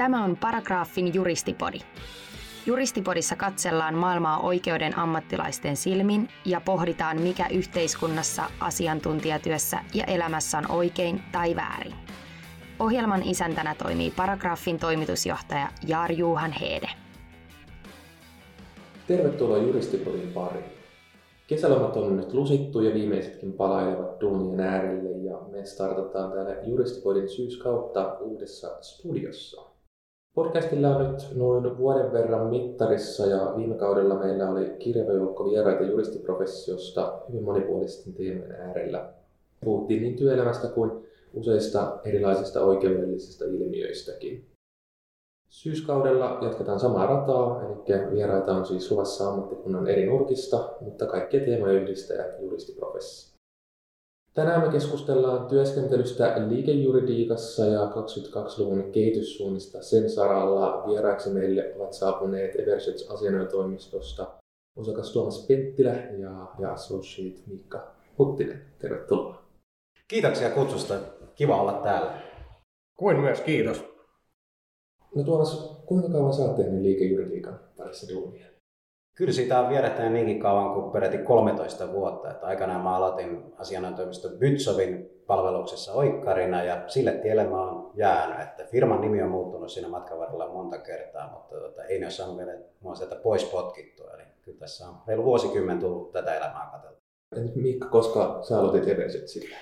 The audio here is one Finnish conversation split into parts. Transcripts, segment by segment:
Tämä on Paragraafin juristipodi. Juristipodissa katsellaan maailmaa oikeuden ammattilaisten silmin ja pohditaan, mikä yhteiskunnassa, asiantuntijatyössä ja elämässä on oikein tai väärin. Ohjelman isäntänä toimii Paragraafin toimitusjohtaja Jaar Juhan Heede. Tervetuloa Juristipodin pariin. Kesälomat on nyt lusittu ja viimeisetkin palailevat duunien äärelle ja me startataan täällä Juristipodin syyskautta uudessa studiossa. Podcastilla on nyt noin vuoden verran mittarissa ja viime kaudella meillä oli kirjava joukko vieraita juristiprofessiosta hyvin monipuolisten teemojen äärellä. Puhuttiin niin työelämästä kuin useista erilaisista oikeudellisista ilmiöistäkin. Syyskaudella jatketaan samaa rataa, eli vieraita on siis luvassa ammattikunnan eri nurkista, mutta kaikkia teemoja yhdistää juristiprofessio. Tänään me keskustellaan työskentelystä liikejuridiikassa ja 22-luvun kehityssuunnista sen saralla. Vieraaksi meille ovat saapuneet Eversets asianajotoimistosta osakas Tuomas Penttilä ja, ja associate Miikka Huttinen. Tervetuloa. Kiitoksia kutsusta. Kiva olla täällä. Kuin myös kiitos. No Tuomas, kuinka kauan sä oot tehnyt liikejuridiikan parissa duunia? Kyllä siitä on vierähtänyt niinkin kauan kuin peräti 13 vuotta. Että aikanaan mä aloitin asianajotoimisto Bytsovin palveluksessa oikkarina ja sille tielle mä oon jäänyt. Että firman nimi on muuttunut siinä matkan varrella monta kertaa, mutta tota, ei ne ole saanut vielä mua sieltä pois potkittua. Eli kyllä tässä on reilu vuosikymmen tullut tätä elämää katseltua. Mikka, koska sä aloitit Everset sille?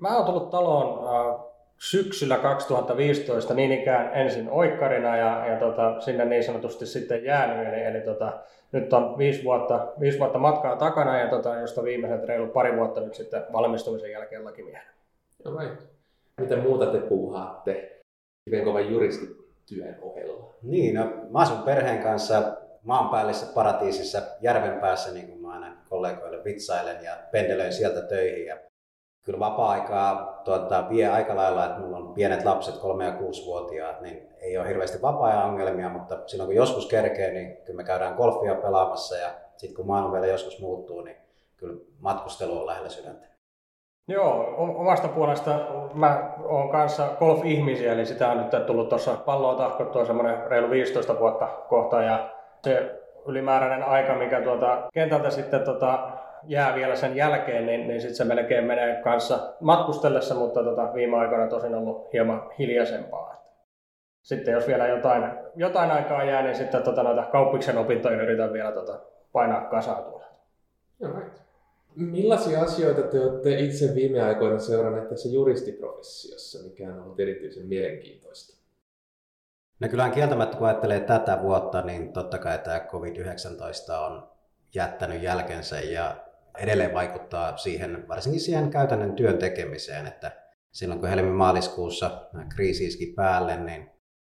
Mä oon tullut taloon äh, syksyllä 2015 niin ikään ensin oikkarina ja, ja tota, sinne niin sanotusti sitten jäänyt. Eli, eli tota, nyt on viisi vuotta, viisi vuotta matkaa takana ja tota, josta viimeiset reilu pari vuotta nyt sitten valmistumisen jälkeen lakimiehenä. Right. Mitä muuta te puuhaatte hyvin kovan juristityön ohella? Niin, no, mä asun perheen kanssa maanpäällisessä paratiisissa järven päässä, niin kuin mä aina kollegoille vitsailen ja pendelöin sieltä töihin. Ja kyllä vapaa-aikaa tuota, vie aika lailla, että mulla on pienet lapset, kolme- ja kuusivuotiaat, niin ei ole hirveästi vapaa ongelmia, mutta silloin kun joskus kerkee, niin kyllä me käydään golfia pelaamassa ja sitten kun maailma vielä joskus muuttuu, niin kyllä matkustelu on lähellä sydäntä. Joo, omasta puolesta mä oon kanssa golf-ihmisiä, eli sitä on nyt tullut tuossa palloa tahkottua semmoinen reilu 15 vuotta kohta ja se ylimääräinen aika, mikä tuota kentältä sitten tota, jää vielä sen jälkeen, niin, niin sitten se melkein menee kanssa matkustellessa, mutta tota, viime aikoina tosin ollut hieman hiljaisempaa. Sitten jos vielä jotain, jotain aikaa jää, niin sitten tota, noita kauppiksen opintoja yritän vielä tota, painaa kasaan tuolla. Right. Millaisia asioita te olette itse viime aikoina seuranneet tässä juristiprofessiossa, mikä on ollut erityisen mielenkiintoista? No kyllähän kieltämättä kun ajattelee tätä vuotta, niin totta kai tämä COVID-19 on jättänyt jälkensä ja edelleen vaikuttaa siihen, varsinkin siihen käytännön työn tekemiseen, että silloin kun helmi-maaliskuussa kriisi iski päälle, niin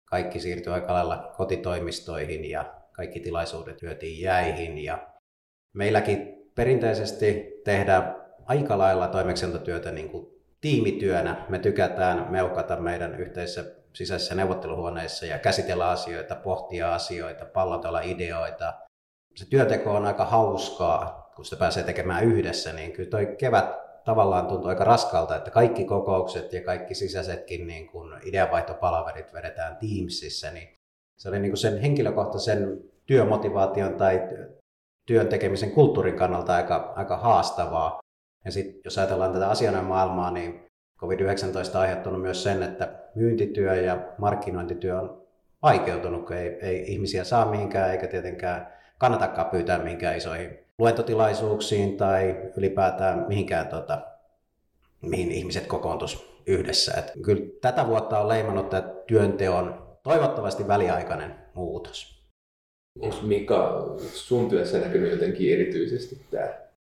kaikki siirtyi aika lailla kotitoimistoihin ja kaikki tilaisuudet työtiin jäihin ja meilläkin perinteisesti tehdään aika lailla toimeksiantotyötä niin kuin tiimityönä. Me tykätään meukata meidän yhteisissä sisäisissä neuvotteluhuoneissa ja käsitellä asioita, pohtia asioita, pallotella ideoita. Se työteko on aika hauskaa, kun sitä pääsee tekemään yhdessä, niin kyllä toi kevät tavallaan tuntuu aika raskalta, että kaikki kokoukset ja kaikki sisäisetkin niin kuin ideanvaihtopalaverit vedetään Teamsissa, niin se oli niin kuin sen henkilökohtaisen työmotivaation tai työn tekemisen kulttuurin kannalta aika, aika haastavaa. Ja sitten jos ajatellaan tätä asianajan maailmaa, niin COVID-19 on aiheuttanut myös sen, että myyntityö ja markkinointityö on vaikeutunut, kun ei, ei ihmisiä saa mihinkään eikä tietenkään kannatakaan pyytää mihinkään isoihin luentotilaisuuksiin tai ylipäätään mihinkään, tota, mihin ihmiset kokoontus yhdessä. Et kyllä tätä vuotta on leimannut tämä työnteon toivottavasti väliaikainen muutos. Onko Mika sun työssä näkynyt jotenkin erityisesti tämä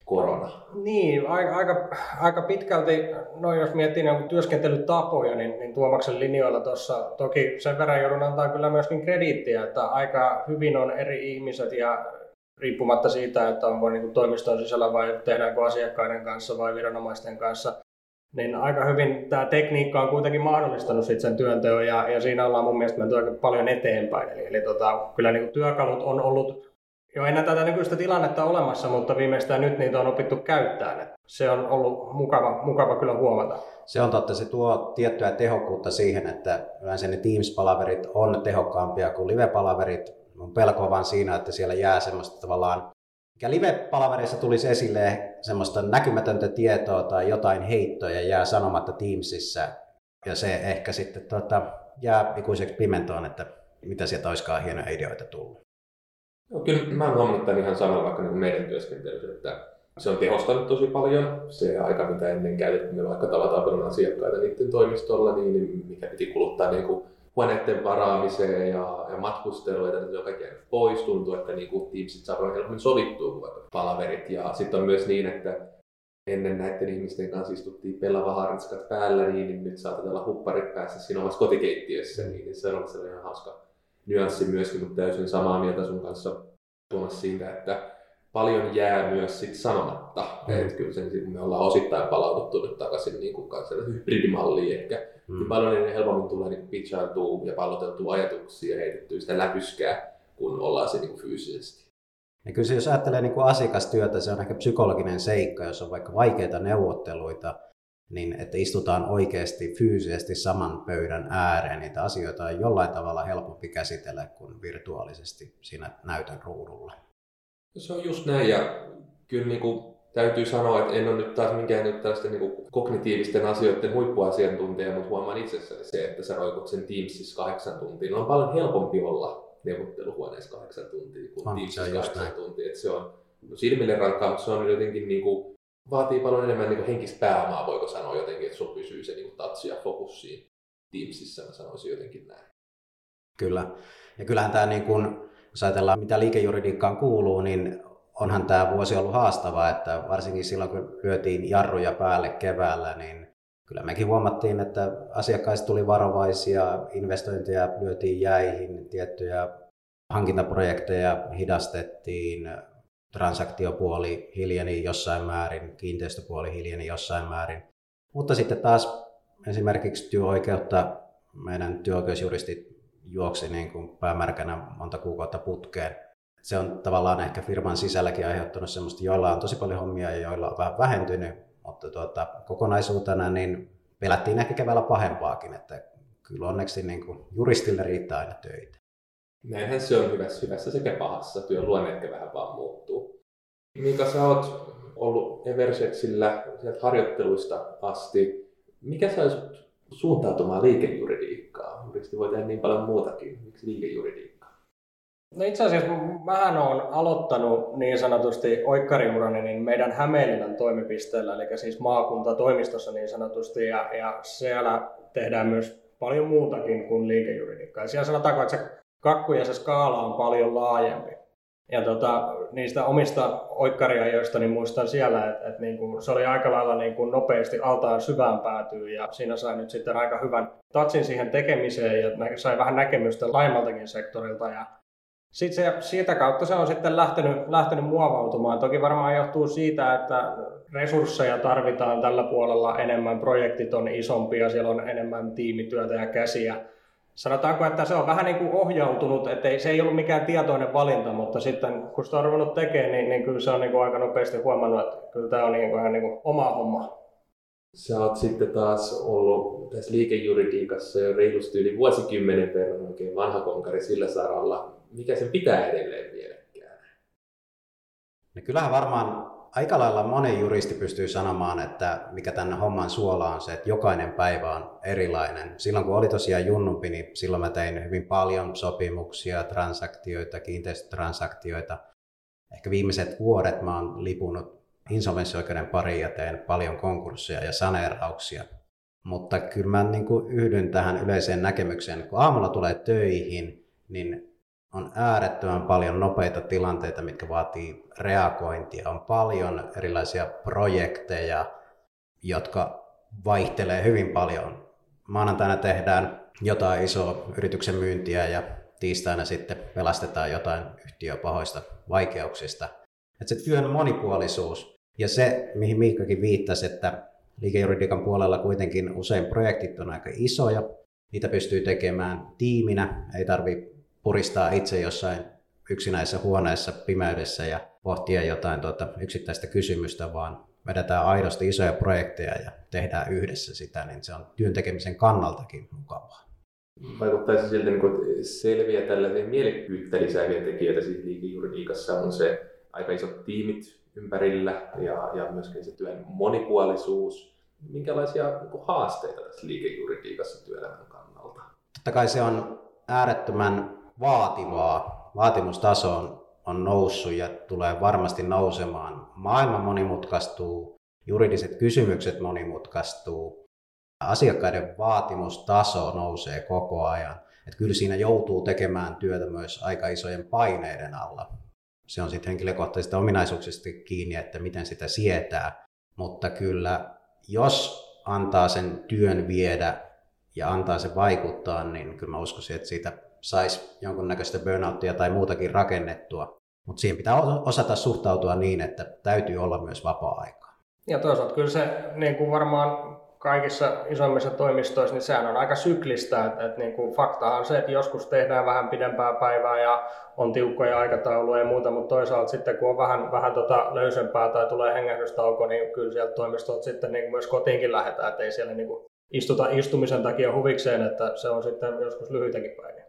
korona? Niin, aika, aika, aika pitkälti, no jos miettii niin työskentelytapoja, niin, niin Tuomaksen linjoilla tuossa toki sen verran joudun antaa kyllä myöskin krediittiä, että aika hyvin on eri ihmiset ja riippumatta siitä, että onko niin kuin toimiston sisällä vai tehdäänkö asiakkaiden kanssa vai viranomaisten kanssa, niin aika hyvin tämä tekniikka on kuitenkin mahdollistanut sit sen työnteon ja, ja siinä ollaan mun mielestä menty aika paljon eteenpäin. Eli, eli tota, kyllä niin kuin työkalut on ollut jo ennen tätä nykyistä tilannetta olemassa, mutta viimeistään nyt niitä on opittu käyttämään. Se on ollut mukava, mukava kyllä huomata. Se on totta, se tuo tiettyä tehokkuutta siihen, että yleensä ne Teams-palaverit on tehokkaampia kuin live-palaverit. Mun pelko on vaan siinä, että siellä jää semmoista tavallaan, mikä live-palaverissa tulisi esille semmoista näkymätöntä tietoa tai jotain heittoja jää sanomatta Teamsissa. Ja se ehkä sitten tota, jää ikuiseksi pimentoon, että mitä sieltä olisikaan hienoja ideoita tullut. No, kyllä mä oon huomannut tämän ihan samalla vaikka niin meidän työskentelyssä, että se on tehostanut tosi paljon. Se aika, mitä ennen käytettiin, vaikka tavataan asiakkaita niiden toimistolla, niin, niin mikä piti kuluttaa niin kuin huoneiden varaamiseen ja, ja matkusteluun, että se on kaikki pois. Tuntuu, että niin kuin Teamsit saa helpommin sovittua kuin palaverit. Ja sitten on myös niin, että ennen näiden ihmisten kanssa istuttiin pelava hartskat päällä, niin, niin nyt saatat olla hupparit päässä siinä omassa kotikeittiössä, niin, niin se on ollut ihan hauska nyanssi myöskin, mutta täysin samaa mieltä sun kanssa Tuomas siitä, että paljon jää myös sit sanomatta. Mm. Että kyllä sen, me ollaan osittain palauduttu nyt takaisin niin kuin hybridimalliin ehkä. Mm. Niin paljon niin helpommin tulee niin pitchailtua ja palloteltua ajatuksia ja heitettyä sitä läpyskää, kun ollaan se niin fyysisesti. Ja kyllä se, jos ajattelee niin kuin asiakastyötä, se on ehkä psykologinen seikka, jos on vaikka vaikeita neuvotteluita, niin että istutaan oikeasti fyysisesti saman pöydän ääreen, niitä asioita on jollain tavalla helpompi käsitellä kuin virtuaalisesti siinä näytön ruudulla. Se on just näin ja kyllä niin kuin täytyy sanoa, että en ole nyt taas minkään nyt tällaisten niin kuin kognitiivisten asioiden huippuasiantuntija, mutta huomaan itsessäni se, että sä roikut sen Teamsissa kahdeksan tuntia. No on paljon helpompi olla neuvotteluhuoneessa kahdeksan tuntia kuin on, Teamsissa kahdeksan tuntia. Että se on no silmille rankkaa, mutta se on jotenkin niin kuin vaatii paljon enemmän niin henkistä pääomaa, voiko sanoa jotenkin, että sulla pysyy se niin tatsi ja fokus siinä Teamsissa, mä sanoisin jotenkin näin. Kyllä. Ja kyllähän tämä, niin kun, jos ajatellaan mitä liikejuridiikkaan kuuluu, niin onhan tämä vuosi ollut haastava, että varsinkin silloin kun lyötiin jarruja päälle keväällä, niin kyllä mekin huomattiin, että asiakkaista tuli varovaisia, investointeja lyötiin jäihin, tiettyjä hankintaprojekteja hidastettiin, transaktiopuoli hiljeni jossain määrin, kiinteistöpuoli hiljeni jossain määrin. Mutta sitten taas esimerkiksi työoikeutta meidän työoikeusjuristit juoksi niin kuin päämärkänä monta kuukautta putkeen. Se on tavallaan ehkä firman sisälläkin aiheuttanut semmoista, joilla on tosi paljon hommia ja joilla on vähän vähentynyt, mutta tuota, kokonaisuutena niin pelättiin ehkä keväällä pahempaakin, että kyllä onneksi niin kuin juristille riittää aina töitä. Näinhän se on hyvässä, hyvässä sekä pahassa. Työn luonne ehkä vähän vaan muuttuu. Mika, sä oot ollut Eversexillä harjoitteluista asti. Mikä sai sut suuntautumaan liikejuridiikkaan? Juristi voi tehdä niin paljon muutakin. Miksi liikejuridiikka? No itse asiassa mähän olen aloittanut niin sanotusti oikkariurani niin meidän Hämeenlinnan toimipisteellä, eli siis maakuntatoimistossa niin sanotusti, ja, ja siellä tehdään myös paljon muutakin kuin liikejuridiikkaa. Siellä sanotaanko, että se kakku ja se skaala on paljon laajempi. Ja tota, niistä omista oikkariajoista niin muistan siellä, että, että niin kuin, se oli aika lailla niin kuin nopeasti altaan syvään päätyy ja siinä sai nyt sitten aika hyvän tatsin siihen tekemiseen ja sai vähän näkemystä laajemmaltakin sektorilta. Ja sitten se, siitä kautta se on sitten lähtenyt, lähtenyt muovautumaan. Toki varmaan johtuu siitä, että resursseja tarvitaan tällä puolella enemmän, projektit on isompia, siellä on enemmän tiimityötä ja käsiä sanotaanko, että se on vähän niin kuin ohjautunut, että se ei ollut mikään tietoinen valinta, mutta sitten kun sitä on ruvennut tekemään, niin, niin kyllä se on niin kuin aika nopeasti huomannut, että kyllä tämä on niin kuin ihan niin kuin oma homma. Sä oot sitten taas ollut tässä liikejuridiikassa jo reilusti yli vuosikymmenen verran oikein vanha konkari sillä saralla. Mikä sen pitää edelleen vieläkään? No kyllähän varmaan aika lailla moni juristi pystyy sanomaan, että mikä tänne homman suola on se, että jokainen päivä on erilainen. Silloin kun oli tosiaan junnumpi, niin silloin mä tein hyvin paljon sopimuksia, transaktioita, kiinteistötransaktioita. Ehkä viimeiset vuodet mä oon lipunut insolvenssioikeuden pariin ja teen paljon konkursseja ja saneerauksia. Mutta kyllä mä niin kuin yhdyn tähän yleiseen näkemykseen, kun aamulla tulee töihin, niin on äärettömän paljon nopeita tilanteita, mitkä vaatii reagointia. On paljon erilaisia projekteja, jotka vaihtelee hyvin paljon. Maanantaina tehdään jotain isoa yrityksen myyntiä ja tiistaina sitten pelastetaan jotain yhtiöpahoista vaikeuksista. Että se työn monipuolisuus ja se, mihin Miikkakin viittasi, että liikejuridiikan puolella kuitenkin usein projektit on aika isoja, niitä pystyy tekemään tiiminä, ei tarvitse puristaa itse jossain yksinäisessä huoneessa pimeydessä ja pohtia jotain tuota yksittäistä kysymystä, vaan vedetään aidosti isoja projekteja ja tehdään yhdessä sitä, niin se on työn tekemisen kannaltakin mukavaa. Vaikuttaisi siltä, niin selviä tällaisia mielekkyyttä lisääviä tekijöitä siis liikejuridiikassa on se aika isot tiimit ympärillä ja, ja myöskin se työn monipuolisuus. Minkälaisia niin haasteita tässä liikejuridiikassa työelämän kannalta? Totta kai se on äärettömän vaativaa. Vaatimustaso on, on noussut ja tulee varmasti nousemaan. Maailma monimutkaistuu, juridiset kysymykset monimutkaistuu, asiakkaiden vaatimustaso nousee koko ajan. Että kyllä siinä joutuu tekemään työtä myös aika isojen paineiden alla. Se on sitten henkilökohtaisista ominaisuuksista kiinni, että miten sitä sietää. Mutta kyllä, jos antaa sen työn viedä ja antaa se vaikuttaa, niin kyllä mä uskoisin, että siitä saisi jonkunnäköistä burnouttia tai muutakin rakennettua. Mutta siihen pitää osata suhtautua niin, että täytyy olla myös vapaa-aikaa. Ja toisaalta kyllä se niin kuin varmaan kaikissa isommissa toimistoissa, niin sehän on aika syklistä. Että, että niin kuin faktahan on se, että joskus tehdään vähän pidempää päivää ja on tiukkoja aikatauluja ja muuta, mutta toisaalta sitten kun on vähän, vähän tota löysempää tai tulee hengähdystauko, niin kyllä sieltä toimistolta sitten niin kuin myös kotiinkin lähdetään, että ei siellä niin kuin istuta istumisen takia huvikseen, että se on sitten joskus lyhyitäkin päiviä.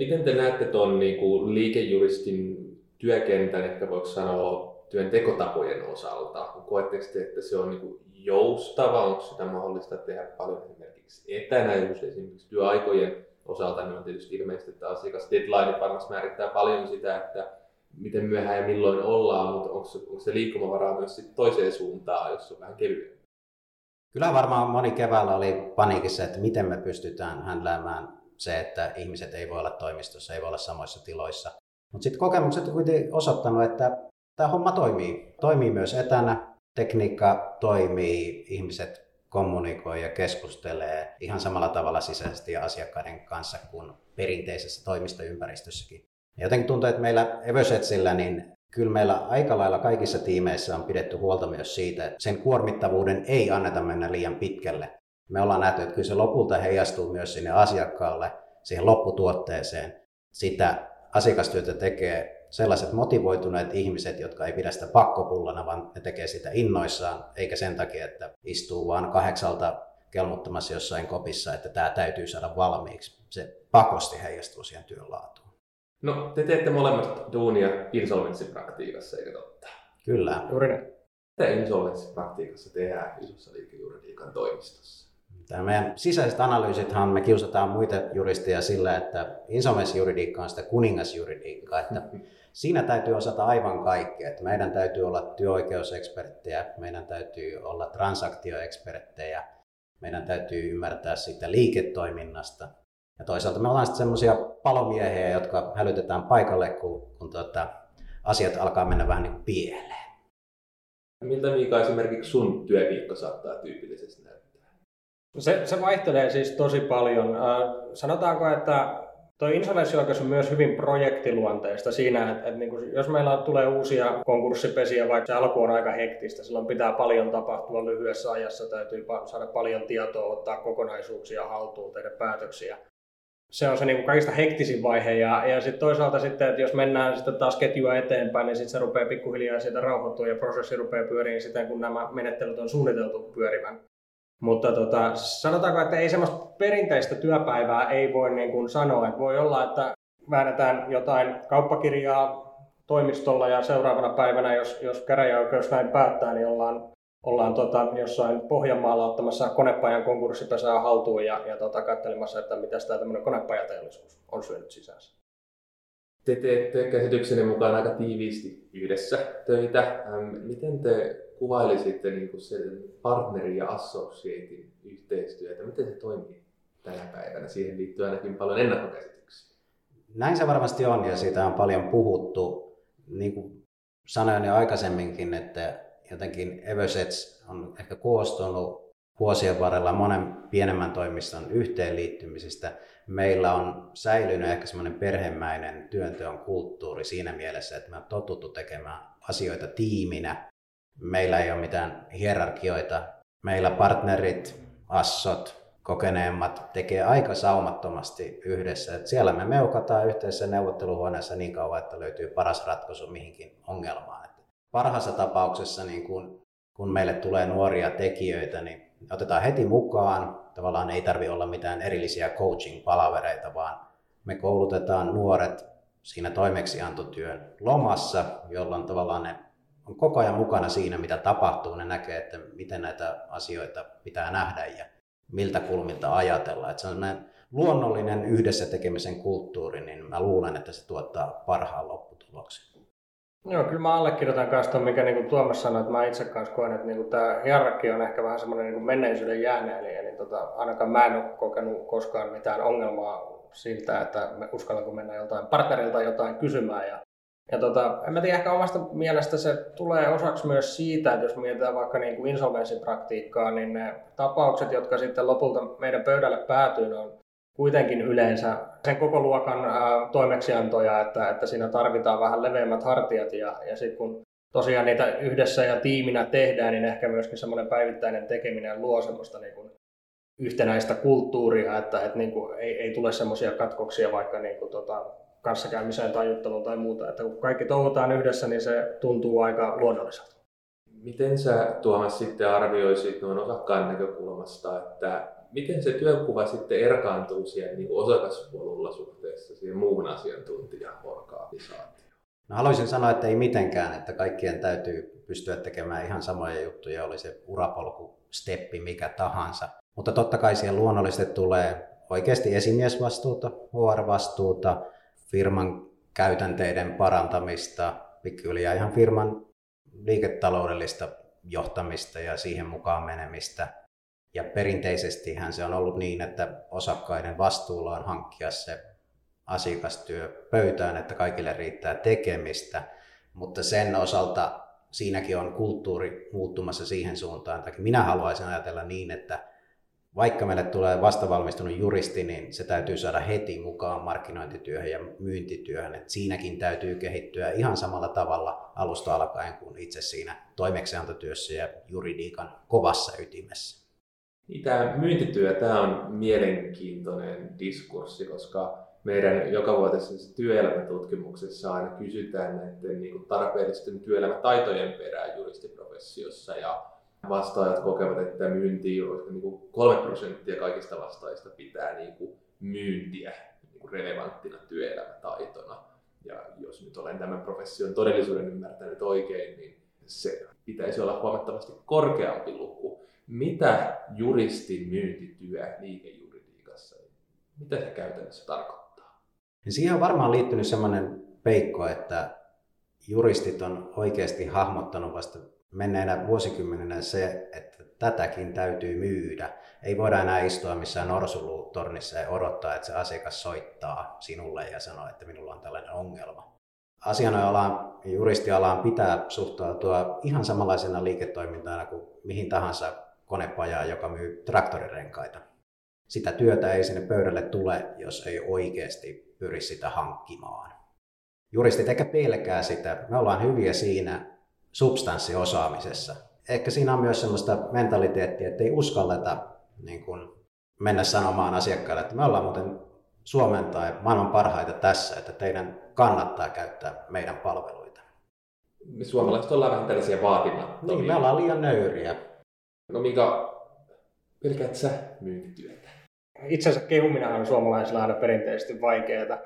Miten te näette tuon niin liikejuristin työkentän, ehkä voiko sanoa työn tekotapojen osalta? Koetteko te, että se on niin kuin joustava, onko sitä mahdollista tehdä paljon esimerkiksi etänä, jos esimerkiksi työaikojen osalta niin on tietysti ilmeisesti, että asiakas deadline varmasti määrittää paljon sitä, että miten myöhään ja milloin ollaan, mutta onko se, onko se liikkumavaraa myös sit toiseen suuntaan, jos on vähän kevyempi? Kyllä varmaan moni keväällä oli paniikissa, että miten me pystytään händläämään se, että ihmiset ei voi olla toimistossa, ei voi olla samoissa tiloissa. Mutta sitten kokemukset on kuitenkin osoittanut, että tämä homma toimii. Toimii myös etänä, tekniikka toimii, ihmiset kommunikoi ja keskustelee ihan samalla tavalla sisäisesti ja asiakkaiden kanssa kuin perinteisessä toimistoympäristössäkin. Ja jotenkin tuntuu, että meillä Eversetsillä niin kyllä meillä aika lailla kaikissa tiimeissä on pidetty huolta myös siitä, että sen kuormittavuuden ei anneta mennä liian pitkälle. Me ollaan nähty, että kyllä se lopulta heijastuu myös sinne asiakkaalle, siihen lopputuotteeseen. Sitä asiakastyötä tekee sellaiset motivoituneet ihmiset, jotka ei pidä sitä pakkopullana, vaan ne tekee sitä innoissaan, eikä sen takia, että istuu vaan kahdeksalta kelmuttamassa jossain kopissa, että tämä täytyy saada valmiiksi. Se pakosti heijastuu siihen työn laatuun. No, te teette molemmat duunia insolvenssipraktiikassa, eikö totta? Kyllä. Juuri näin. Mitä insolvenssipraktiikassa tehdään isossa liikejuridiikan toimistossa? Tämä meidän sisäiset analyysithan me kiusataan muita juristeja sillä, että insolvenssijuridiikka on sitä kuningasjuridiikkaa, että siinä täytyy osata aivan kaikkea. Että meidän täytyy olla työoikeuseksperttejä, meidän täytyy olla transaktioeksperttejä, meidän täytyy ymmärtää siitä liiketoiminnasta. Ja toisaalta me ollaan sitten semmoisia palomiehiä, jotka hälytetään paikalle, kun, kun tuota, asiat alkaa mennä vähän niin pieleen. Miltä Miika esimerkiksi sun työviikko saattaa tyypillisesti näyttää? Se, se vaihtelee siis tosi paljon. Äh, sanotaanko, että Tuo insolvenssioikeus on myös hyvin projektiluonteista siinä, että, että niin kuin, jos meillä tulee uusia konkurssipesiä, vaikka se alku on aika hektistä, silloin pitää paljon tapahtua lyhyessä ajassa, täytyy saada paljon tietoa, ottaa kokonaisuuksia haltuun, tehdä päätöksiä. Se on se niin kuin kaikista hektisin vaihe ja, ja sitten toisaalta sitten, että jos mennään sitten taas ketjua eteenpäin, niin sitten se rupeaa pikkuhiljaa siitä rauhoittua ja prosessi rupeaa pyöriin sitten, kun nämä menettelyt on suunniteltu pyörivän. Mutta tota, sanotaanko, että ei semmoista perinteistä työpäivää ei voi niin kuin sanoa. Että voi olla, että väännetään jotain kauppakirjaa toimistolla ja seuraavana päivänä, jos, jos käräjäoikeus näin päättää, niin ollaan, ollaan tota, jossain Pohjanmaalla ottamassa konepajan konkurssipesää haltuun ja, ja tota, katselemassa, että mitä tämä tämmöinen konepajateollisuus on syönyt sisäänsä. Te teette käsitykseni mukaan aika tiiviisti yhdessä töitä. Miten te kuvailisitte niin kuin sen partnerin ja associatein yhteistyötä? Miten se toimii tänä päivänä? Siihen liittyy ainakin paljon ennakkokäsityksiä. Näin se varmasti on ja siitä on paljon puhuttu. Niin kuin sanoin jo aikaisemminkin, että jotenkin Eversets on ehkä koostunut vuosien varrella monen pienemmän toimiston yhteenliittymisistä. Meillä on säilynyt ehkä semmoinen perhemäinen työnteon kulttuuri siinä mielessä, että me on totuttu tekemään asioita tiiminä Meillä ei ole mitään hierarkioita. Meillä partnerit, assot, kokeneemmat tekee aika saumattomasti yhdessä. Et siellä me meukataan yhteisessä neuvotteluhuoneessa niin kauan, että löytyy paras ratkaisu mihinkin ongelmaan. Et parhaassa tapauksessa, niin kun, kun meille tulee nuoria tekijöitä, niin otetaan heti mukaan. Tavallaan ei tarvi olla mitään erillisiä coaching-palavereita, vaan me koulutetaan nuoret siinä toimeksiantotyön lomassa, jolloin tavallaan ne on koko ajan mukana siinä, mitä tapahtuu. Ne näkee, että miten näitä asioita pitää nähdä ja miltä kulmilta ajatella. Että se on luonnollinen yhdessä tekemisen kulttuuri, niin mä luulen, että se tuottaa parhaan lopputuloksen. Joo, kyllä mä allekirjoitan kanssa tuon, mikä niin Tuomas sanoi, että mä itse kanssa koen, että niin tämä hierarkia on ehkä vähän semmoinen niin menneisyyden jääne, eli, eli tota, ainakaan mä en ole kokenut koskaan mitään ongelmaa siltä, että me uskallanko mennä joltain partnerilta jotain kysymään. Ja, ja tota, en mä tiedä, ehkä omasta mielestä se tulee osaksi myös siitä, että jos mietitään vaikka niin kuin insolvenssipraktiikkaa, niin ne tapaukset, jotka sitten lopulta meidän pöydälle päätyy, on kuitenkin yleensä sen koko luokan ää, toimeksiantoja, että, että siinä tarvitaan vähän leveämmät hartiat ja, ja sitten kun tosiaan niitä yhdessä ja tiiminä tehdään, niin ehkä myöskin semmoinen päivittäinen tekeminen luo semmoista niin kuin yhtenäistä kulttuuria, että, että niin kuin ei, ei tule semmoisia katkoksia vaikka niin kuin tota, kanssakäymiseen tai jutteluun tai muuta. Että kun kaikki touhutaan yhdessä, niin se tuntuu aika luonnolliselta. Miten sä Tuomas sitten arvioisit noin osakkaan näkökulmasta, että miten se työnkuva sitten erkaantuu siellä niin osakaspolulla suhteessa siihen muuhun asiantuntijaorganisaatioon? No haluaisin sanoa, että ei mitenkään, että kaikkien täytyy pystyä tekemään ihan samoja juttuja, oli se urapolku, steppi, mikä tahansa. Mutta totta kai siihen luonnollisesti tulee oikeasti esimiesvastuuta, HR-vastuuta, firman käytänteiden parantamista, pikkuhiljaa ihan firman liiketaloudellista johtamista ja siihen mukaan menemistä. Ja perinteisesti se on ollut niin, että osakkaiden vastuulla on hankkia se asiakastyö pöytään, että kaikille riittää tekemistä, mutta sen osalta siinäkin on kulttuuri muuttumassa siihen suuntaan, että minä haluaisin ajatella niin, että vaikka meille tulee vastavalmistunut juristi, niin se täytyy saada heti mukaan markkinointityöhön ja myyntityöhön. Et siinäkin täytyy kehittyä ihan samalla tavalla alusta alkaen kuin itse siinä toimeksiantotyössä ja juridiikan kovassa ytimessä. Tämä myyntityö tämä on mielenkiintoinen diskurssi, koska meidän jokavuotisessa työelämätutkimuksessa aina kysytään näiden niin tarpeellisten työelämätaitojen perään juristiprofessiossa ja vastaajat kokevat, että myynti niin kuin 3 prosenttia kaikista vastaajista pitää niin kuin myyntiä niin kuin relevanttina työelämätaitona. Ja jos nyt olen tämän profession todellisuuden ymmärtänyt oikein, niin se pitäisi olla huomattavasti korkeampi luku. Mitä juristin myyntityö liikejuridiikassa, mitä se käytännössä tarkoittaa? Siihen on varmaan liittynyt sellainen peikko, että juristit on oikeasti hahmottanut vasta menneenä vuosikymmenenä se, että tätäkin täytyy myydä. Ei voida enää istua missään norsulutornissa ja odottaa, että se asiakas soittaa sinulle ja sanoo, että minulla on tällainen ongelma. Asianajalaan, juristialaan pitää suhtautua ihan samanlaisena liiketoimintana kuin mihin tahansa konepajaan, joka myy traktorirenkaita. Sitä työtä ei sinne pöydälle tule, jos ei oikeasti pyri sitä hankkimaan. Juristit eikä pelkää sitä. Me ollaan hyviä siinä, substanssiosaamisessa. Ehkä siinä on myös sellaista mentaliteettia, että ei uskalleta niin kuin mennä sanomaan asiakkaalle, että me ollaan muuten Suomen tai maailman parhaita tässä, että teidän kannattaa käyttää meidän palveluita. Me suomalaiset ollaan vähän tällaisia vaatimattomia. Niin, me ollaan liian nöyriä. No Mika, pelkäät sä myyntityötä? Itsensä kehuminen on suomalaisilla aina perinteisesti vaikeaa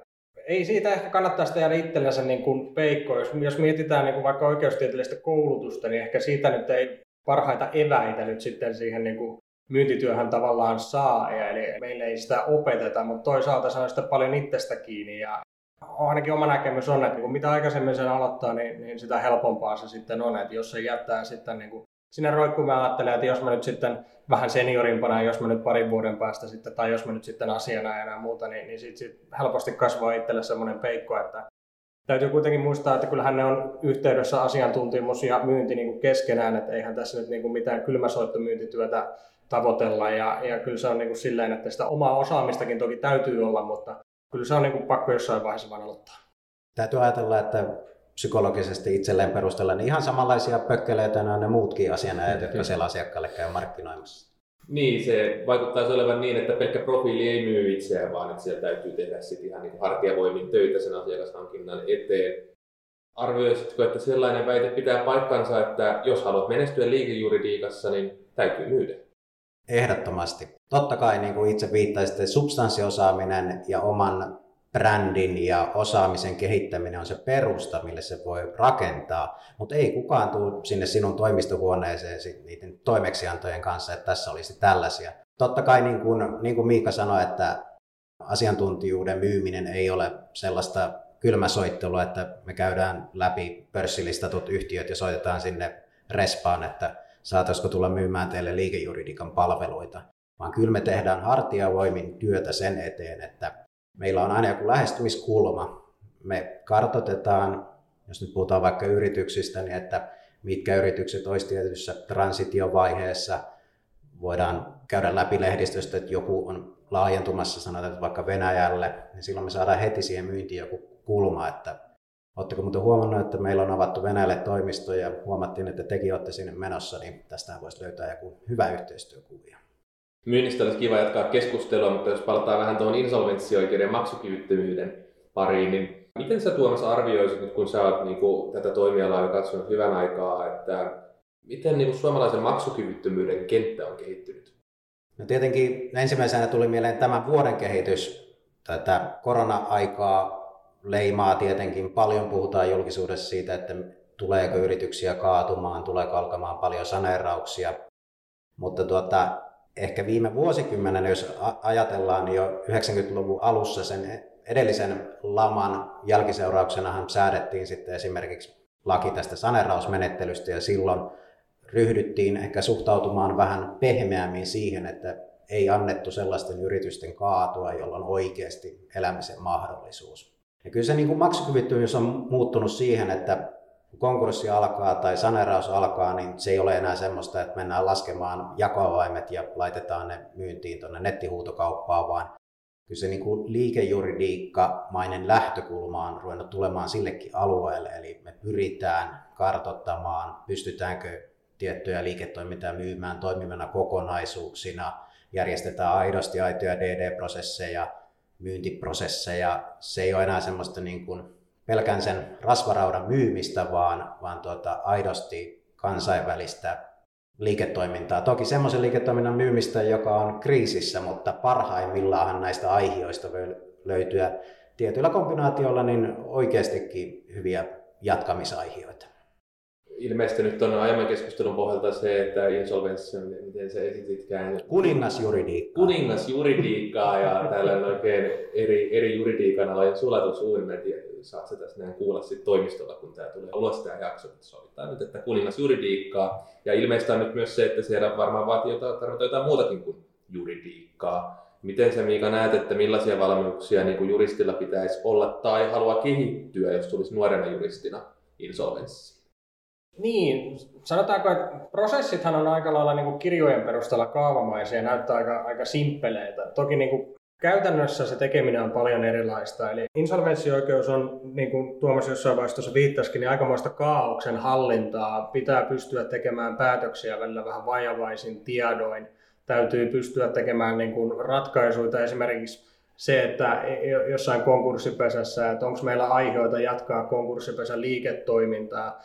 ei siitä ehkä kannattaisi tehdä itsellensä niin kuin peikko. Jos, jos mietitään niin kuin vaikka oikeustieteellistä koulutusta, niin ehkä siitä nyt ei parhaita eväitä nyt sitten siihen niin kuin myyntityöhön tavallaan saa. Eli meille ei sitä opeteta, mutta toisaalta se on sitten paljon itsestä kiinni. Ja ainakin oma näkemys on, että niin mitä aikaisemmin sen aloittaa, niin, niin sitä helpompaa se sitten on. Että jos se jättää sitten niin kuin sinne roikkuun, mä ajattelen, että jos mä nyt sitten vähän seniorimpana, jos mä nyt parin vuoden päästä sitten, tai jos mä nyt sitten asiana ja muuta, niin, niin sitten sit helposti kasvaa itselle semmoinen peikko, että täytyy kuitenkin muistaa, että kyllähän ne on yhteydessä asiantuntemus ja myynti niin kuin keskenään, että eihän tässä nyt niin kuin mitään kylmäsoittomyyntityötä tavoitella, ja, ja kyllä se on niin kuin silleen, että sitä omaa osaamistakin toki täytyy olla, mutta kyllä se on niin kuin pakko jossain vaiheessa vaan aloittaa. Täytyy ajatella, että psykologisesti itselleen perustella, niin ihan samanlaisia pökkeleitä on ne muutkin asianajat, jotka siellä asiakkaalle käy markkinoimassa. Niin, se vaikuttaisi olevan niin, että pelkkä profiili ei myy itseään, vaan että siellä täytyy tehdä sitten ihan niin hartiavoimin töitä sen asiakashankinnan eteen. Arvioisitko, että sellainen väite pitää paikkansa, että jos haluat menestyä liikejuridiikassa, niin täytyy myydä? Ehdottomasti. Totta kai niin kuin itse viittasitte, substanssiosaaminen ja oman brändin ja osaamisen kehittäminen on se perusta, mille se voi rakentaa, mutta ei kukaan tule sinne sinun toimistohuoneeseen niiden toimeksiantojen kanssa, että tässä olisi tällaisia. Totta kai niin kuin, niin kuin Miika sanoi, että asiantuntijuuden myyminen ei ole sellaista kylmäsoittelua, että me käydään läpi pörssilistatut yhtiöt ja soitetaan sinne respaan, että saataisiko tulla myymään teille liikejuridikan palveluita, vaan kyllä me tehdään hartiavoimin työtä sen eteen, että meillä on aina joku lähestymiskulma. Me kartoitetaan, jos nyt puhutaan vaikka yrityksistä, niin että mitkä yritykset olisi tietyssä transitiovaiheessa. Voidaan käydä läpi lehdistöstä, että joku on laajentumassa, sanotaan että vaikka Venäjälle, niin silloin me saadaan heti siihen myyntiin joku kulma, että Oletteko muuten huomannut, että meillä on avattu Venäjälle toimisto ja huomattiin, että tekin olette sinne menossa, niin tästähän voisi löytää joku hyvä yhteistyökuvio. Myynnistä olisi kiva jatkaa keskustelua, mutta jos palataan vähän tuohon insolvenssioikeuden maksukyvyttömyyden pariin, niin miten sä Tuomas arvioisit nyt, kun sä oot niin kuin, tätä toimialaa jo katsonut hyvän aikaa, että miten niin kuin, suomalaisen maksukyvyttömyyden kenttä on kehittynyt? No tietenkin ensimmäisenä tuli mieleen tämän vuoden kehitys. Tätä korona-aikaa leimaa tietenkin. Paljon puhutaan julkisuudessa siitä, että tuleeko yrityksiä kaatumaan, tuleeko alkamaan paljon saneerauksia. Mutta tuota, ehkä viime vuosikymmenen, jos ajatellaan niin jo 90-luvun alussa sen edellisen laman jälkiseurauksenahan säädettiin sitten esimerkiksi laki tästä sanerausmenettelystä ja silloin ryhdyttiin ehkä suhtautumaan vähän pehmeämmin siihen, että ei annettu sellaisten yritysten kaatua, jolla on oikeasti elämisen mahdollisuus. Ja kyllä se niin kuin maksukyvyttömyys on muuttunut siihen, että konkurssi alkaa tai saneraus alkaa, niin se ei ole enää semmoista, että mennään laskemaan jakoavaimet ja laitetaan ne myyntiin tuonne nettihuutokauppaan, vaan kyllä se niin kuin liikejuridiikka-mainen lähtökulma on ruvennut tulemaan sillekin alueelle, eli me pyritään kartottamaan, pystytäänkö tiettyjä liiketoimintaa myymään toimivana kokonaisuuksina, järjestetään aidosti aitoja DD-prosesseja, myyntiprosesseja. Se ei ole enää semmoista niin kuin pelkän sen rasvaraudan myymistä, vaan, vaan tuota, aidosti kansainvälistä liiketoimintaa. Toki semmoisen liiketoiminnan myymistä, joka on kriisissä, mutta parhaimmillaan näistä aiheista voi löytyä tietyillä kombinaatioilla niin oikeastikin hyviä jatkamisaiheita ilmeisesti nyt on aiemman keskustelun pohjalta se, että insolvenssi, miten se esititkään. Kuningasjuridiikkaa. Kuningasjuridiikkaa ja täällä on oikein eri, eri juridiikan alojen sulatusuun. tiedä, saat sä tässä näin kuulla sit toimistolla, kun tämä tulee ulos tämä jakso. Mutta sovitaan nyt, että kuningasjuridiikkaa. Ja ilmeistä on nyt myös se, että siellä varmaan vaatii jotain, tarvitaan jotain muutakin kuin juridiikkaa. Miten sä Miika näet, että millaisia valmiuksia niin kuin juristilla pitäisi olla tai haluaa kehittyä, jos tulisi nuorena juristina insolvenssissa? Niin, sanotaanko, että prosessithan on aika lailla niin kuin kirjojen perusteella kaavamaisia ja näyttää aika, aika simppeleitä. Toki niin kuin käytännössä se tekeminen on paljon erilaista. Eli insolvenssioikeus on, niin kuin Tuomas jossain vaiheessa viittasikin, niin aikamoista kaauksen hallintaa. Pitää pystyä tekemään päätöksiä välillä vähän vajavaisin tiedoin. Täytyy pystyä tekemään niin kuin ratkaisuja esimerkiksi se, että jossain konkurssipesässä, että onko meillä aiheita jatkaa konkurssipesän liiketoimintaa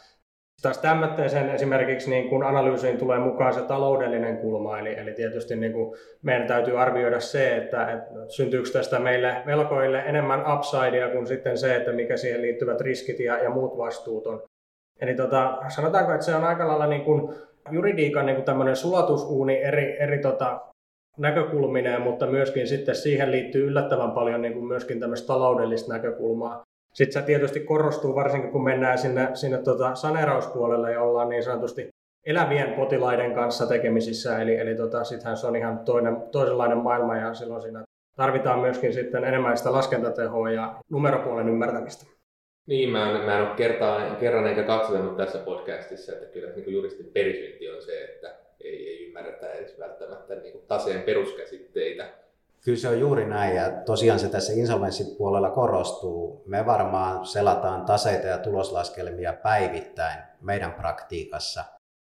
taas tämmöiseen esimerkiksi niin kun analyysiin tulee mukaan se taloudellinen kulma, eli, eli tietysti niin kuin meidän täytyy arvioida se, että, että syntyykö tästä meille velkoille enemmän upsidea kuin sitten se, että mikä siihen liittyvät riskit ja, ja muut vastuut on. Eli tota, sanotaanko, että se on aika lailla niin kuin juridiikan niin tämmöinen sulatusuuni eri, eri tota, näkökulmineen, mutta myöskin sitten siihen liittyy yllättävän paljon niin kuin myöskin tämmöistä taloudellista näkökulmaa. Sitten se tietysti korostuu varsinkin, kun mennään sinne, sinne tota saneerauspuolelle ja ollaan niin sanotusti elävien potilaiden kanssa tekemisissä. Eli, eli tota, sittenhän se on ihan toinen, toisenlainen maailma ja silloin siinä tarvitaan myöskin sitten enemmän sitä laskentatehoa ja numeropuolen ymmärtämistä. Niin, mä en, mä en ole kertaan, kerran eikä kaksi tässä podcastissa, että kyllä niin juristin perisynti on se, että ei, ei ymmärretä edes välttämättä niin taseen peruskäsitteitä Kyllä se on juuri näin ja tosiaan se tässä insolvenssipuolella korostuu. Me varmaan selataan taseita ja tuloslaskelmia päivittäin meidän praktiikassa.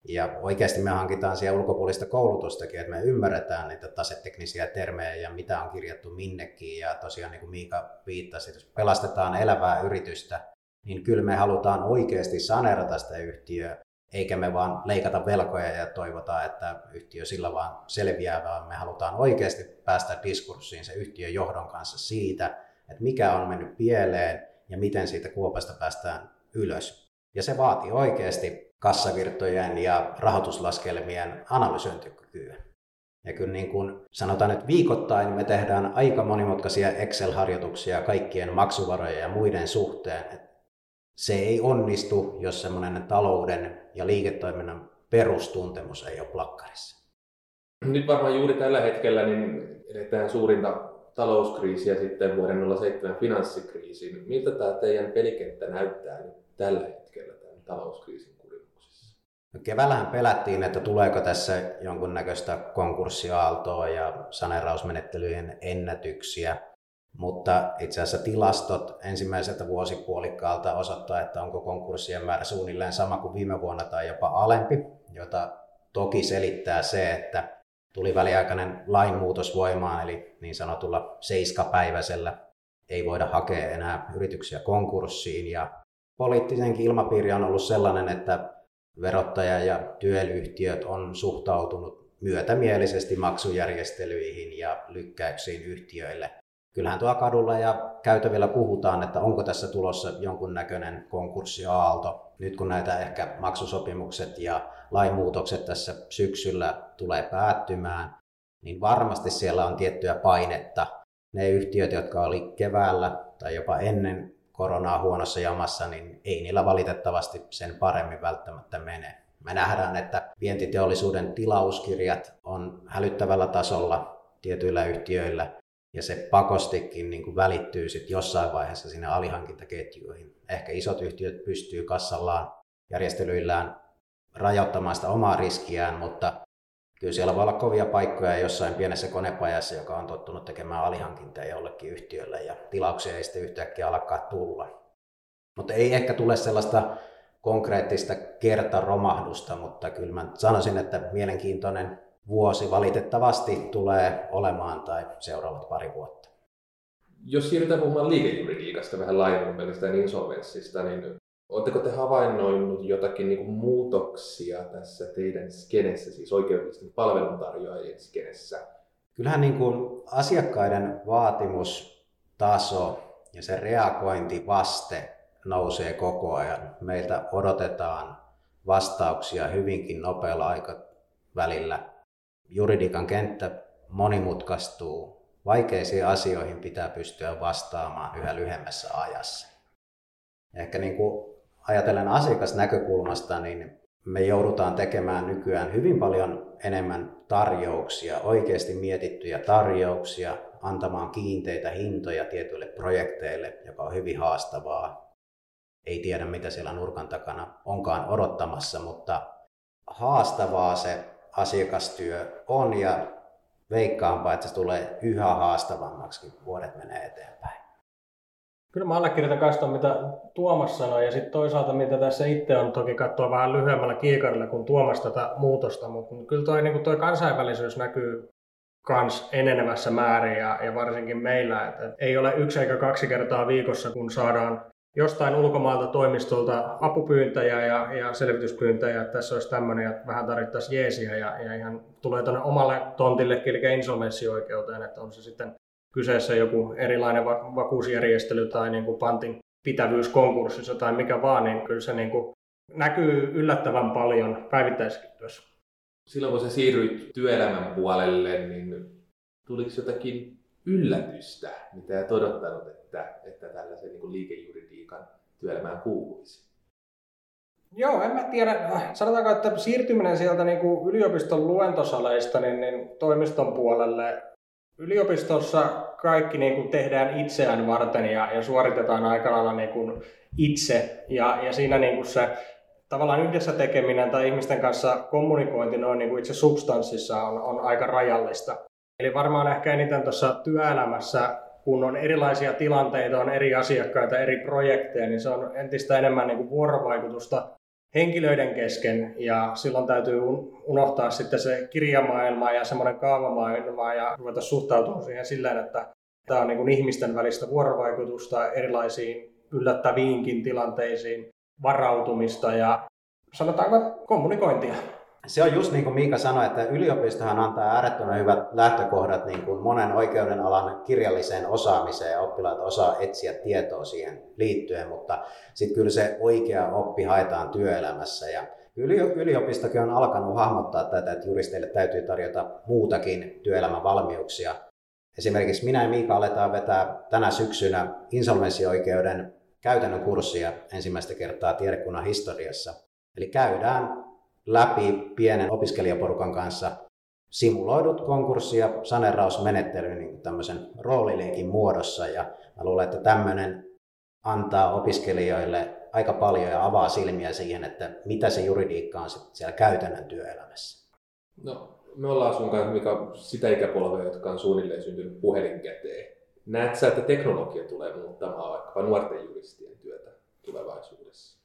Ja oikeasti me hankitaan siellä ulkopuolista koulutustakin, että me ymmärretään niitä taseteknisiä termejä ja mitä on kirjattu minnekin. Ja tosiaan niin kuin Miika viittasi, jos pelastetaan elävää yritystä, niin kyllä me halutaan oikeasti saneerata sitä yhtiöä, eikä me vaan leikata velkoja ja toivota, että yhtiö sillä vaan selviää, vaan me halutaan oikeasti päästä diskurssiin se yhtiön johdon kanssa siitä, että mikä on mennyt pieleen ja miten siitä kuopasta päästään ylös. Ja se vaatii oikeasti kassavirtojen ja rahoituslaskelmien analysointikykyä. Ja kyllä niin kuin sanotaan, että viikoittain me tehdään aika monimutkaisia Excel-harjoituksia kaikkien maksuvarojen ja muiden suhteen. Se ei onnistu, jos semmoinen talouden ja liiketoiminnan perustuntemus ei ole plakkarissa. Nyt varmaan juuri tällä hetkellä niin edetään suurinta talouskriisiä sitten vuoden 07 finanssikriisiin. Miltä tämä teidän pelikenttä näyttää nyt tällä hetkellä tämän talouskriisin kurimuksessa? No keväällähän pelättiin, että tuleeko tässä jonkunnäköistä konkurssiaaltoa ja sanerausmenettelyjen ennätyksiä, mutta itse asiassa tilastot ensimmäiseltä vuosipuolikkaalta osoittaa, että onko konkurssien määrä suunnilleen sama kuin viime vuonna tai jopa alempi, jota toki selittää se, että tuli väliaikainen lainmuutos voimaan, eli niin sanotulla seiskapäiväisellä ei voida hakea enää yrityksiä konkurssiin. Ja poliittisenkin ilmapiiri on ollut sellainen, että verottaja ja työyhtiöt on suhtautunut myötämielisesti maksujärjestelyihin ja lykkäyksiin yhtiöille. Kyllähän tuo kadulla ja käytävillä puhutaan, että onko tässä tulossa jonkunnäköinen konkurssiaalto. Nyt kun näitä ehkä maksusopimukset ja lainmuutokset tässä syksyllä tulee päättymään, niin varmasti siellä on tiettyä painetta. Ne yhtiöt, jotka oli keväällä tai jopa ennen koronaa huonossa jamassa, niin ei niillä valitettavasti sen paremmin välttämättä mene. Me nähdään, että vientiteollisuuden tilauskirjat on hälyttävällä tasolla tietyillä yhtiöillä, ja se pakostikin niin kuin välittyy sit jossain vaiheessa sinne alihankintaketjuihin. Ehkä isot yhtiöt pystyy kassallaan järjestelyillään rajoittamaan sitä omaa riskiään, mutta kyllä siellä voi olla kovia paikkoja jossain pienessä konepajassa, joka on tottunut tekemään alihankintaa jollekin yhtiölle ja tilauksia ei sitten yhtäkkiä alkaa tulla. Mutta ei ehkä tule sellaista konkreettista kertaromahdusta, mutta kyllä mä sanoisin, että mielenkiintoinen vuosi valitettavasti tulee olemaan tai seuraavat pari vuotta. Jos siirrytään puhumaan liikejuridiikasta vähän laajemmin insolvenssista, niin Oletteko te havainnoinut jotakin niin kuin muutoksia tässä teidän skenessä, siis oikeudellisten palveluntarjoajien skenessä? Kyllähän niin kuin asiakkaiden vaatimustaso ja se reagointivaste nousee koko ajan. Meiltä odotetaan vastauksia hyvinkin nopealla aikavälillä. Juridikan kenttä monimutkaistuu. Vaikeisiin asioihin pitää pystyä vastaamaan yhä lyhyemmässä ajassa. Ehkä niin kuin ajatellen asiakasnäkökulmasta, niin me joudutaan tekemään nykyään hyvin paljon enemmän tarjouksia, oikeasti mietittyjä tarjouksia, antamaan kiinteitä hintoja tietyille projekteille, joka on hyvin haastavaa. Ei tiedä, mitä siellä nurkan takana onkaan odottamassa, mutta haastavaa se asiakastyö on ja veikkaanpa, että se tulee yhä haastavammaksi, kun vuodet menee eteenpäin. Kyllä mä allekirjoitan kanssa mitä Tuomas sanoi ja sitten toisaalta mitä tässä itse on toki katsoa vähän lyhyemmällä kiikarilla kuin Tuomas tätä muutosta, mutta kyllä toi, niin toi kansainvälisyys näkyy kans enenevässä määrin ja, ja varsinkin meillä, että ei ole yksi eikä kaksi kertaa viikossa, kun saadaan jostain ulkomaalta toimistolta apupyyntöjä ja, ja selvityspyyntöjä, että tässä olisi tämmöinen ja vähän tarvittaisiin jeesiä ja, ja ihan tulee tuonne omalle tontille, eli insolvenssioikeuteen, että on se sitten kyseessä joku erilainen vakuusjärjestely tai niin kuin pantin pitävyys konkurssissa tai mikä vaan, niin kyllä se niin kuin näkyy yllättävän paljon päivittäisessä. Silloin kun sä siirryit työelämän puolelle, niin tuliko jotakin yllätystä, mitä et odottanut, että, että tällaisen niin kuin liikejuridiikan työelämään kuuluisi? Joo, en mä tiedä. Sanotaanko, että siirtyminen sieltä niin kuin yliopiston luentosaleista niin, niin toimiston puolelle yliopistossa kaikki niin kuin tehdään itseään varten ja, ja suoritetaan aika lailla niin kuin itse. Ja, ja siinä niin kuin se tavallaan yhdessä tekeminen tai ihmisten kanssa kommunikointi noin niin kuin itse substanssissa on, on aika rajallista. Eli varmaan ehkä eniten tuossa työelämässä, kun on erilaisia tilanteita, on eri asiakkaita, eri projekteja, niin se on entistä enemmän niin kuin vuorovaikutusta henkilöiden kesken ja silloin täytyy unohtaa sitten se kirjamaailma ja semmoinen kaavamaailma ja ruveta suhtautumaan siihen sillä että tämä on niin kuin ihmisten välistä vuorovaikutusta erilaisiin yllättäviinkin tilanteisiin, varautumista ja sanotaanko kommunikointia. Se on just niin kuin Miika sanoi, että yliopistohan antaa äärettömän hyvät lähtökohdat niin kuin monen oikeuden alan kirjalliseen osaamiseen ja oppilaat osaa etsiä tietoa siihen liittyen, mutta sitten kyllä se oikea oppi haetaan työelämässä ja yliopistokin on alkanut hahmottaa tätä, että juristeille täytyy tarjota muutakin työelämän valmiuksia. Esimerkiksi minä ja Miika aletaan vetää tänä syksynä insolvenssioikeuden käytännön kurssia ensimmäistä kertaa tiedekunnan historiassa. Eli käydään läpi pienen opiskelijaporukan kanssa simuloidut konkurssi- ja sanerausmenettely niin tämmöisen roolileikin muodossa. Ja mä luulen, että tämmöinen antaa opiskelijoille aika paljon ja avaa silmiä siihen, että mitä se juridiikka on siellä käytännön työelämässä. No, me ollaan sun kanssa, mikä sitä ikäpolvea, jotka on suunnilleen syntynyt puhelin käteen. Näet sä, että teknologia tulee muuttamaan vaikkapa nuorten juristien työtä tulevaisuudessa?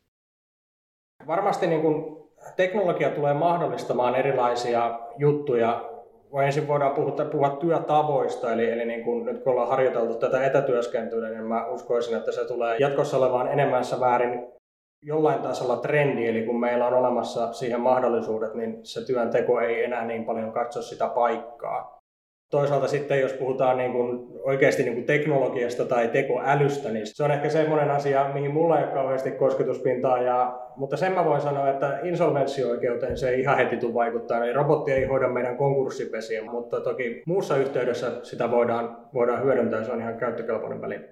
Varmasti niin kuin teknologia tulee mahdollistamaan erilaisia juttuja. Ensin voidaan puhua, puhua työtavoista, eli, eli niin kuin nyt kun ollaan harjoiteltu tätä etätyöskentelyä, niin mä uskoisin, että se tulee jatkossa olemaan enemmässä väärin jollain tasolla trendi, eli kun meillä on olemassa siihen mahdollisuudet, niin se työnteko ei enää niin paljon katso sitä paikkaa. Toisaalta sitten, jos puhutaan niin kuin oikeasti niin kuin teknologiasta tai tekoälystä, niin se on ehkä semmoinen asia, mihin mulla ei ole kauheasti kosketuspintaa. Ja, mutta sen mä voin sanoa, että insolvenssioikeuteen se ei ihan heti tule vaikuttaa. Eli robotti ei hoida meidän konkurssipesiä, mutta toki muussa yhteydessä sitä voidaan, voidaan hyödyntää. Se on ihan käyttökelpoinen väline.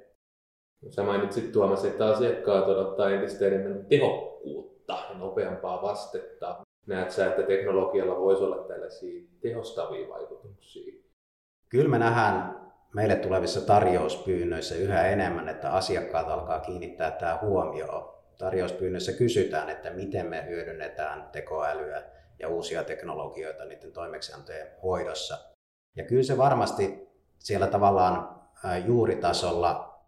Sä mainitsit Tuomas, että asiakkaat odottaa entistä enemmän tehokkuutta ja nopeampaa vastetta. Näet sä, että teknologialla voisi olla tällaisia tehostavia vaikutuksia? Kyllä me nähdään meille tulevissa tarjouspyynnöissä yhä enemmän, että asiakkaat alkaa kiinnittää tämä huomioon. Tarjouspyynnöissä kysytään, että miten me hyödynnetään tekoälyä ja uusia teknologioita niiden toimeksiantojen hoidossa. Ja kyllä se varmasti siellä tavallaan juuritasolla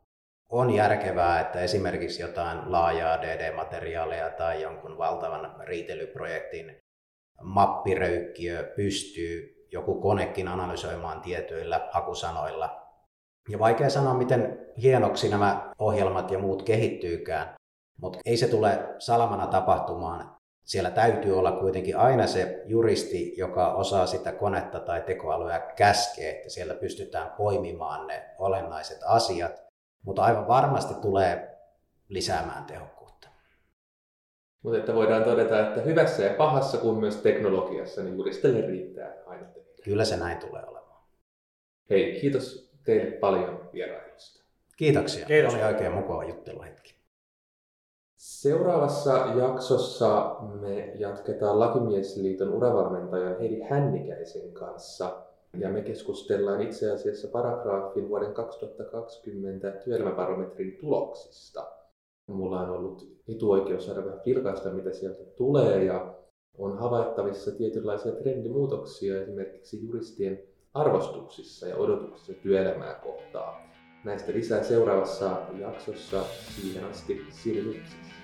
on järkevää, että esimerkiksi jotain laajaa DD-materiaalia tai jonkun valtavan riitelyprojektin mappiröykkiö pystyy joku konekin analysoimaan tietyillä hakusanoilla. Ja vaikea sanoa, miten hienoksi nämä ohjelmat ja muut kehittyykään, mutta ei se tule salamana tapahtumaan. Siellä täytyy olla kuitenkin aina se juristi, joka osaa sitä konetta tai tekoälyä käskeä, että siellä pystytään poimimaan ne olennaiset asiat, mutta aivan varmasti tulee lisäämään tehokkuutta. Mutta että voidaan todeta, että hyvässä ja pahassa kuin myös teknologiassa, niin juristille riittää aina Kyllä se näin tulee olemaan. Hei, kiitos teille paljon vierailusta. Kiitoksia. Kiitos. Oli oikein mukava jutteluhetki. Seuraavassa jaksossa me jatketaan Lakimiesliiton uravalmentajan Heidi Hännikäisen kanssa. Ja me keskustellaan itse asiassa paragraafin vuoden 2020 työelämäbarometrin tuloksista. Mulla on ollut etuoikeus saada vähän vilkaista, mitä sieltä tulee. Ja on havaittavissa tietynlaisia trendimuutoksia esimerkiksi juristien arvostuksissa ja odotuksissa työelämää kohtaan. Näistä lisää seuraavassa jaksossa. Siihen asti Sirjuksessa.